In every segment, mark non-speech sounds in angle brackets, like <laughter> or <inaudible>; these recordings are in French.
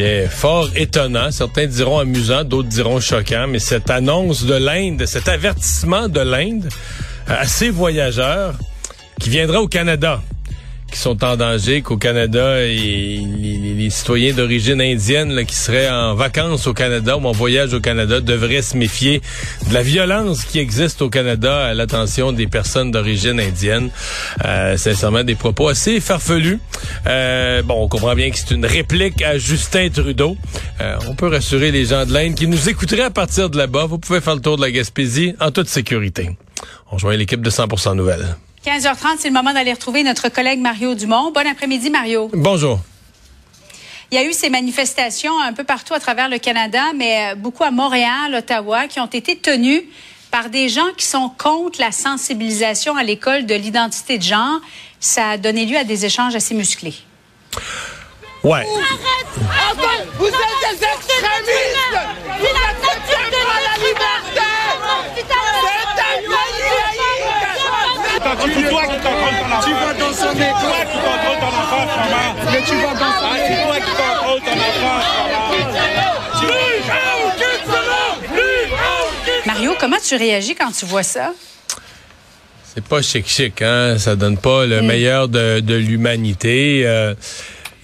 Bien, fort étonnant, certains diront amusant, d'autres diront choquant, mais cette annonce de l'Inde, cet avertissement de l'Inde à ces voyageurs qui viendra au Canada qui sont en danger, qu'au Canada, et les, citoyens d'origine indienne là, qui seraient en vacances au Canada ou en voyage au Canada devraient se méfier de la violence qui existe au Canada à l'attention des personnes d'origine indienne. Euh, sincèrement, des propos assez farfelus. Euh, bon, on comprend bien que c'est une réplique à Justin Trudeau. Euh, on peut rassurer les gens de l'Inde qui nous écouteraient à partir de là-bas. Vous pouvez faire le tour de la Gaspésie en toute sécurité. On rejoint l'équipe de 100% Nouvelles. 15h30, c'est le moment d'aller retrouver notre collègue Mario Dumont. Bon après-midi, Mario. Bonjour. Il y a eu ces manifestations un peu partout à travers le Canada, mais beaucoup à Montréal, Ottawa, qui ont été tenues par des gens qui sont contre la sensibilisation à l'école de l'identité de genre. Ça a donné lieu à des échanges assez musclés. Ouais. Vous êtes des extrémistes! Vous êtes la liberté! C'est toi qui contrôles ton enfant. Tu vas dans son C'est toi qui contrôles ton enfant, maman. Mais tu vas dans son Ah, c'est toi qui contrôles ton enfant. Mario, comment tu réagis quand tu vois ça? C'est pas chic-chic, hein? Ça donne pas le meilleur de, de l'humanité. Euh,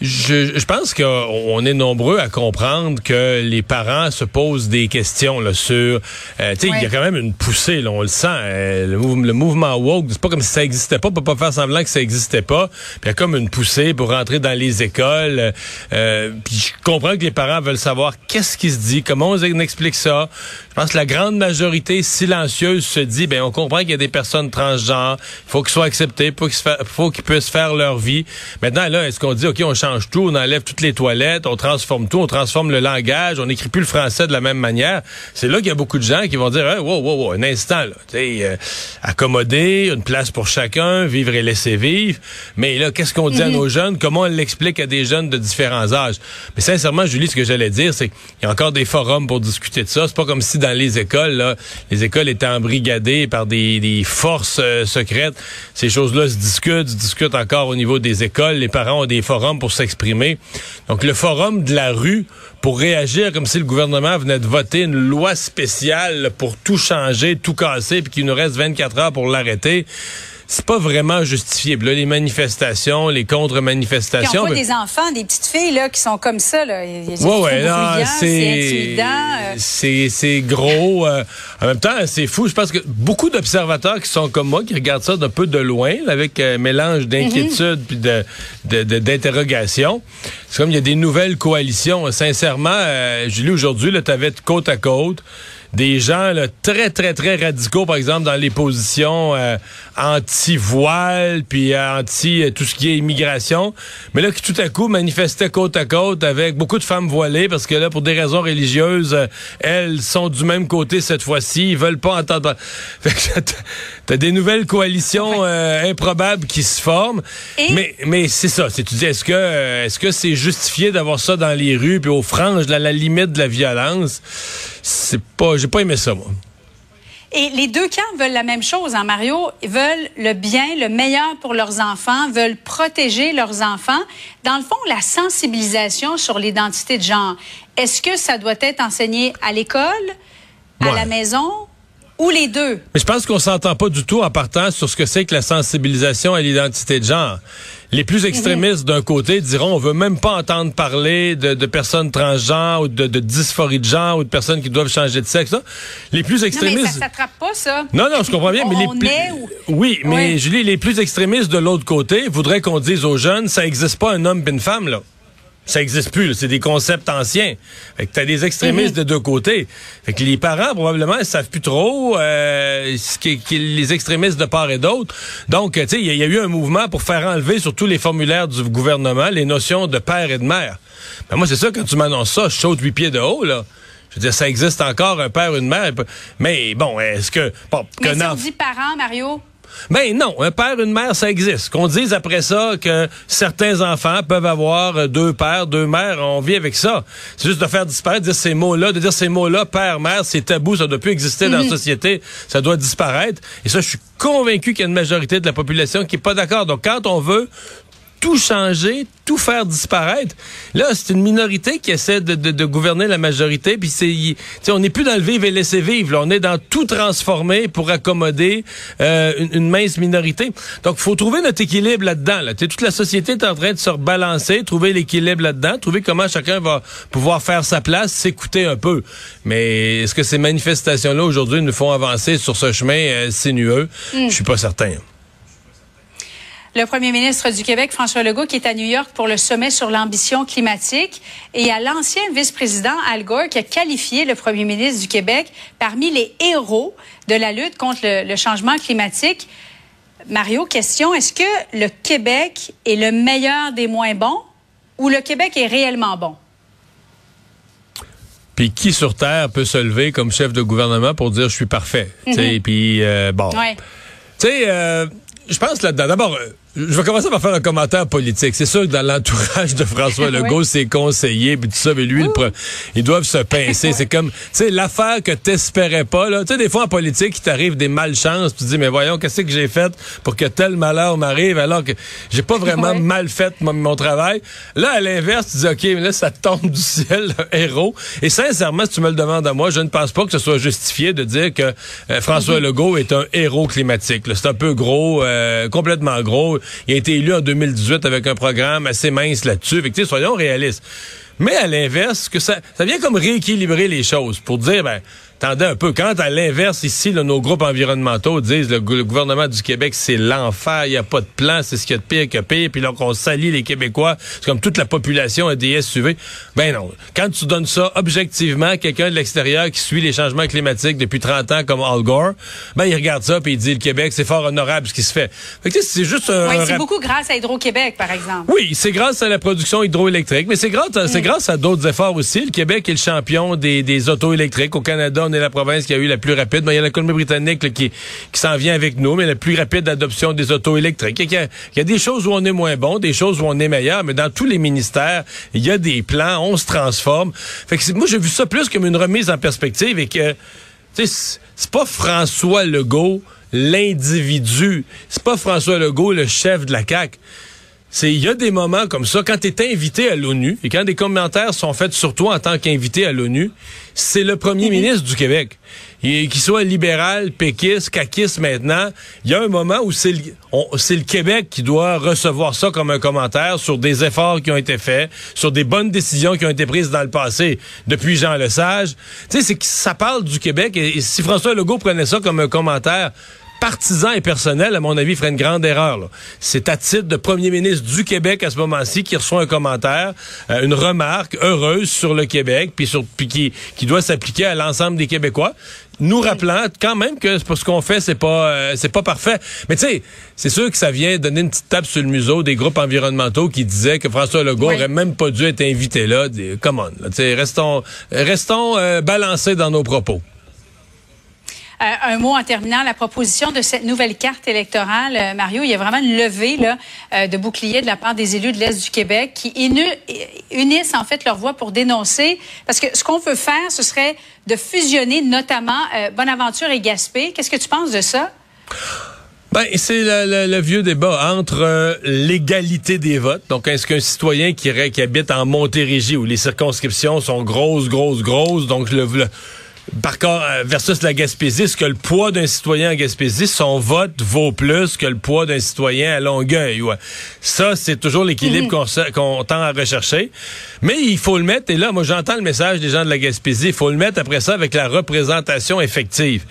je, je, pense qu'on est nombreux à comprendre que les parents se posent des questions là, sur... Euh, tu sais, il y a quand même une poussée, là, on le sent. euh, le, le mouvement woke, c'est pas comme si ça existait pas. On peut pas faire semblant que ça existait pas. Puis il y a comme une poussée pour rentrer dans les écoles. Euh, puis je comprends que les parents veulent savoir qu'est-ce qui se dit, comment on explique ça. Je pense que la grande majorité silencieuse se dit, ben on comprend qu'il y a des personnes transgenres, il faut qu'ils soient acceptés, faut qu'ils faut qu'ils puissent faire leur vie. Maintenant, là, est-ce qu'on dit, OK, on change tout, on enlève toutes les toilettes, on transforme tout, on transforme le langage, on n'écrit plus le français de la même manière? C'est là qu'il y a beaucoup de gens qui vont dire, Hey, wow, wow, wow, un instant, là, euh, accommoder, une place pour chacun, vivre et laisser vivre. Mais là, qu'est-ce qu'on dit à nos jeunes? Comment on l'explique à des jeunes de différents âges? Mais sincèrement, Julie, ce que j'allais dire, c'est qu'il y a encore des forums pour discuter de ça. C'est pas comme si les écoles, les écoles étaient embrigadées par des, des forces euh, secrètes. Ces choses-là se discutent, se discutent encore au niveau des écoles. Les parents ont des forums pour s'exprimer. Donc, le forum de la rue pour réagir comme si le gouvernement venait de voter une loi spéciale pour tout changer, tout casser, puis qu'il nous reste 24 heures pour l'arrêter. C'est pas vraiment justifié. Là, les manifestations, les on contre-manifestations. voit ben- des enfants, des petites filles là, qui sont comme ça. Là. C'est Ouais, ouais, c'est euh. c'est c'est gros. euh, en même temps, c'est fou. Je pense que beaucoup d'observateurs qui sont comme moi, qui regardent ça d'un peu de loin, là, avec un mélange d'inquiétude puis de de- de- d'interrogation. c'est comme il y a des nouvelles coalitions. Sincèrement, euh, Julie, aujourd'hui, tu avais côte à côte des gens là, très, très, très radicaux, par exemple, dans les positions euh, anti-voile, puis anti euh, tout ce qui est immigration, mais là, qui tout à coup manifestaient côte à côte avec beaucoup de femmes voilées, parce que là, pour des raisons religieuses, euh, elles sont du même côté cette fois-ci, ils veulent pas entendre... <laughs> Fait que t'as- des nouvelles coalitions euh, improbables qui se forment, Et- mais, mais c'est ça, c'est tu dis, est-ce que est-ce que c'est justifié d'avoir ça dans les rues, puis aux franges, à la limite de la violence? C'est pas, j'ai pas aimé ça, moi. Et les deux camps veulent la même chose, hein, Mario. Ils veulent le bien, le meilleur pour leurs enfants, veulent protéger leurs enfants. Dans le fond, la sensibilisation sur l'identité de genre, est-ce que ça doit être enseigné à l'école, à Ouais. la maison ou les deux? Mais je pense qu'on s'entend pas du tout en partant sur ce que c'est que la sensibilisation à l'identité de genre. Les plus extrémistes d'un côté diront on veut même pas entendre parler de, de personnes transgenres ou de, de dysphorie de genre ou de personnes qui doivent changer de sexe. Les plus Non, mais extrémistes. ça s'attrape pas, ça. Non, non, je comprends bien, mais On les plus... est ou- Oui, mais Ouais. Julie, les plus extrémistes de l'autre côté voudraient qu'on dise aux jeunes, ça existe pas un homme et une femme, là. Ça existe plus, c'est des concepts anciens. Fait que t'as des extrémistes Mhm. de deux côtés. Fait que les parents, probablement, ils savent plus trop euh, ce qui, qui- les extrémistes de part et d'autre. Donc, tu sais, il y, a- il y a eu un mouvement pour faire enlever sur tous les formulaires du gouvernement les notions de père et de mère. Ben moi, c'est ça, quand tu m'annonces ça, je saute huit pieds de haut, là. Je veux dire, ça existe encore, un père, une mère. Mais bon, est-ce que... Bon, Mais si on dit parents, Mario, ben non, un père, une mère, ça existe. Qu'on dise après ça que certains enfants peuvent avoir euh, deux pères, deux mères, on vit avec ça. C'est juste de faire disparaître, de dire ces mots-là, de dire ces mots-là, père, mère, c'est tabou, ça doit plus exister dans la société, ça doit disparaître. Et ça, je suis convaincu qu'il y a une majorité de la population qui est pas d'accord. Donc quand on veut tout changer, tout faire disparaître. Là, c'est une minorité qui essaie de, de- de gouverner la majorité. Puis c'est, on n'est plus dans le vivre et laisser vivre. là. On est dans tout transformer pour accommoder euh, une, une mince minorité. Donc, faut trouver notre équilibre là-dedans. Là. Toute la société est en train de se rebalancer, trouver l'équilibre là-dedans, trouver comment chacun va pouvoir faire sa place, s'écouter un peu. Mais est-ce que ces manifestations-là aujourd'hui nous font avancer sur ce chemin euh, sinueux? Je suis pas certain. Le premier ministre du Québec, François Legault, qui est à New York pour le sommet sur l'ambition climatique, et il y a l'ancien vice-président Al Gore qui a qualifié le premier ministre du Québec parmi les héros de la lutte contre le, le changement climatique. Mario, question, est-ce que le Québec est le meilleur des moins bons ou le Québec est réellement bon? Puis qui sur Terre peut se lever comme chef de gouvernement pour dire je suis parfait? Puis euh, bon. Ouais. Tu sais, euh, je pense là-dedans. D'abord, euh, je vais commencer par faire un commentaire politique. C'est sûr que dans l'entourage de François <laughs> Legault, ses conseillers, puis tout ça, mais lui, le pre- ils doivent se pincer. <laughs> C'est comme, tu sais, l'affaire que t'espérais pas. Là. Tu sais, des fois en politique, il t'arrive des malchances. Tu te dis, mais voyons, qu'est-ce que j'ai fait pour que tel malheur m'arrive alors que j'ai pas vraiment mal fait mon, mon travail? Là, à l'inverse, tu dis, OK, mais là, ça tombe du ciel, un héros. Et sincèrement, si tu me le demandes à moi, je ne pense pas que ce soit justifié de dire que euh, François Legault est un héros climatique. C'est un peu gros, euh, complètement gros. Il a été élu en 2018 avec un programme assez mince là-dessus. Fait soyons réalistes. Mais à l'inverse, que ça, ça vient comme rééquilibrer les choses pour dire, ben, attendez un peu. Quand à l'inverse, ici, là, nos groupes environnementaux disent le, le gouvernement du Québec, c'est l'enfer, il n'y a pas de plan, c'est ce qu'il y a de pire que pire, puis là, qu'on salit les Québécois, c'est comme toute la population a des SUV. Ben non. Quand tu donnes ça objectivement à quelqu'un de l'extérieur qui suit les changements climatiques depuis 30 ans comme Al Gore, ben il regarde ça puis il dit le Québec, c'est fort honorable ce qui se fait. Fait que tu sais, c'est juste un, c'est beaucoup grâce à Hydro-Québec, par exemple. oui, c'est grâce à la production hydroélectrique, mais c'est grâce, à- c'est grâce à d'autres efforts aussi. Le Québec est le champion des, des autos électriques. Au Canada, on est la province qui a eu la plus rapide. Mais il y a la Colombie-Britannique qui, qui s'en vient avec nous, mais la plus rapide d'adoption des autos électriques. Il y, a, il y a des choses où on est moins bon, des choses où on est meilleur, mais dans tous les ministères, il y a des plans, on se transforme. Fait que moi, j'ai vu ça plus comme une remise en perspective et que, tu sais, c'est pas François Legault l'individu. C'est pas François Legault le chef de la CAQ. C'est il y a des moments comme ça quand tu es invité à l'ONU et quand des commentaires sont faits sur toi en tant qu'invité à l'ONU, c'est le premier ministre du Québec. Et Qu'il soit libéral, péquiste, caquiste maintenant, il y a un moment où c'est le, le Québec qui doit recevoir ça comme un commentaire sur des efforts qui ont été faits, sur des bonnes décisions qui ont été prises dans le passé depuis Jean Lesage. Tu sais, c'est que ça parle du Québec et, et si François Legault prenait ça comme un commentaire partisan et personnel, à mon avis, ferait une grande erreur. C'est à titre de premier ministre du Québec à ce moment-ci qui reçoit un commentaire, euh, une remarque heureuse sur le Québec, puis sur puis qui, qui doit s'appliquer à l'ensemble des Québécois. Nous rappelant quand même que ce qu'on fait, c'est pas euh, c'est pas parfait. Mais tu sais, c'est sûr que ça vient donner une petite tape sur le museau des groupes environnementaux qui disaient que François Legault Oui. aurait même pas dû être invité là. Des, come on, là, tu sais, restons restons euh, balancés dans nos propos. Euh, un mot en terminant, la proposition de cette nouvelle carte électorale, euh, Mario, il y a vraiment une levée euh, de boucliers de la part des élus de l'Est du Québec qui unissent en fait leur voix pour dénoncer. Parce que ce qu'on veut faire, ce serait de fusionner notamment Bonaventure et Gaspé. Qu'est-ce que tu penses de ça? Ben, c'est le, vieux débat entre l'égalité des votes. Donc, est-ce qu'un citoyen qui, habite en Montérégie, où les circonscriptions sont grosses, grosses, grosses, donc le, le- par contre, euh, versus la Gaspésie, est-ce que le poids d'un citoyen en Gaspésie, son vote vaut plus que le poids d'un citoyen à Longueuil? Ouais. Ça, c'est toujours l'équilibre qu'on se- qu'on tend à rechercher. Mais il faut le mettre, et là, moi, j'entends le message des gens de la Gaspésie, il faut le mettre après ça avec la représentation effective.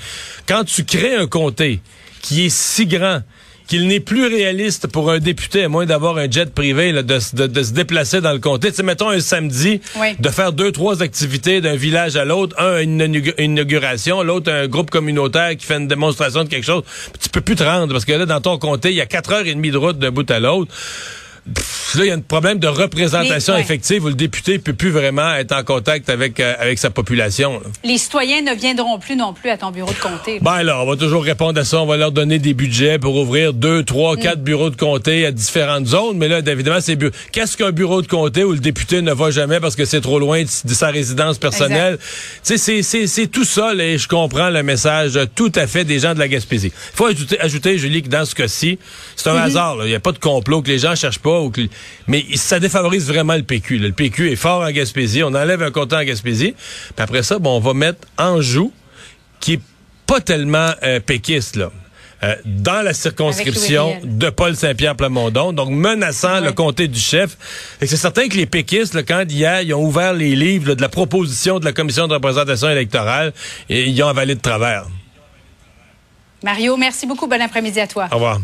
Quand tu crées un comté qui est si grand qu'il n'est plus réaliste pour un député, à moins d'avoir un jet privé, là, de, se- de- de se déplacer dans le comté. Tu sais, mettons un samedi, Oui. de faire deux, trois activités d'un village à l'autre. Un, une inaug- inauguration, l'autre, un groupe communautaire qui fait une démonstration de quelque chose. Tu peux plus te rendre, parce que là, dans ton comté, il y a quatre heures et demie de route d'un bout à l'autre. Pff, là, il y a un problème de représentation ouais. effective où le député peut plus vraiment être en contact avec, euh, avec sa population. là. Les citoyens ne viendront plus non plus à ton bureau de comté. Ben là, on va toujours répondre à ça. On va leur donner des budgets pour ouvrir deux, trois, quatre bureaux de comté à différentes zones. Mais là, évidemment, c'est qu'est-ce qu'un bureau de comté où le député ne va jamais parce que c'est trop loin de, de sa résidence personnelle? Tu sais, c'est- tout ça. Là, et je comprends le message tout à fait des gens de la Gaspésie. Il faut ajouter, ajouter, Julie, que dans ce cas-ci, c'est un hasard. là. Il n'y a pas de complot que les gens cherchent pas. Ou que, mais ça défavorise vraiment le PQ. là. Le PQ est fort en Gaspésie. On enlève un comté en Gaspésie. Puis après ça, bon, on va mettre Anjou qui est pas tellement euh, péquiste, là. euh, dans la circonscription de Paul Saint-Pierre Plamondon, donc menaçant le comté du chef. Et c'est certain que les péquistes, là, quand hier, ils ont ouvert les livres là, de la proposition de la commission de représentation électorale, et ils ont avalé de travers. Mario, merci beaucoup. Bon après-midi à toi. Au revoir.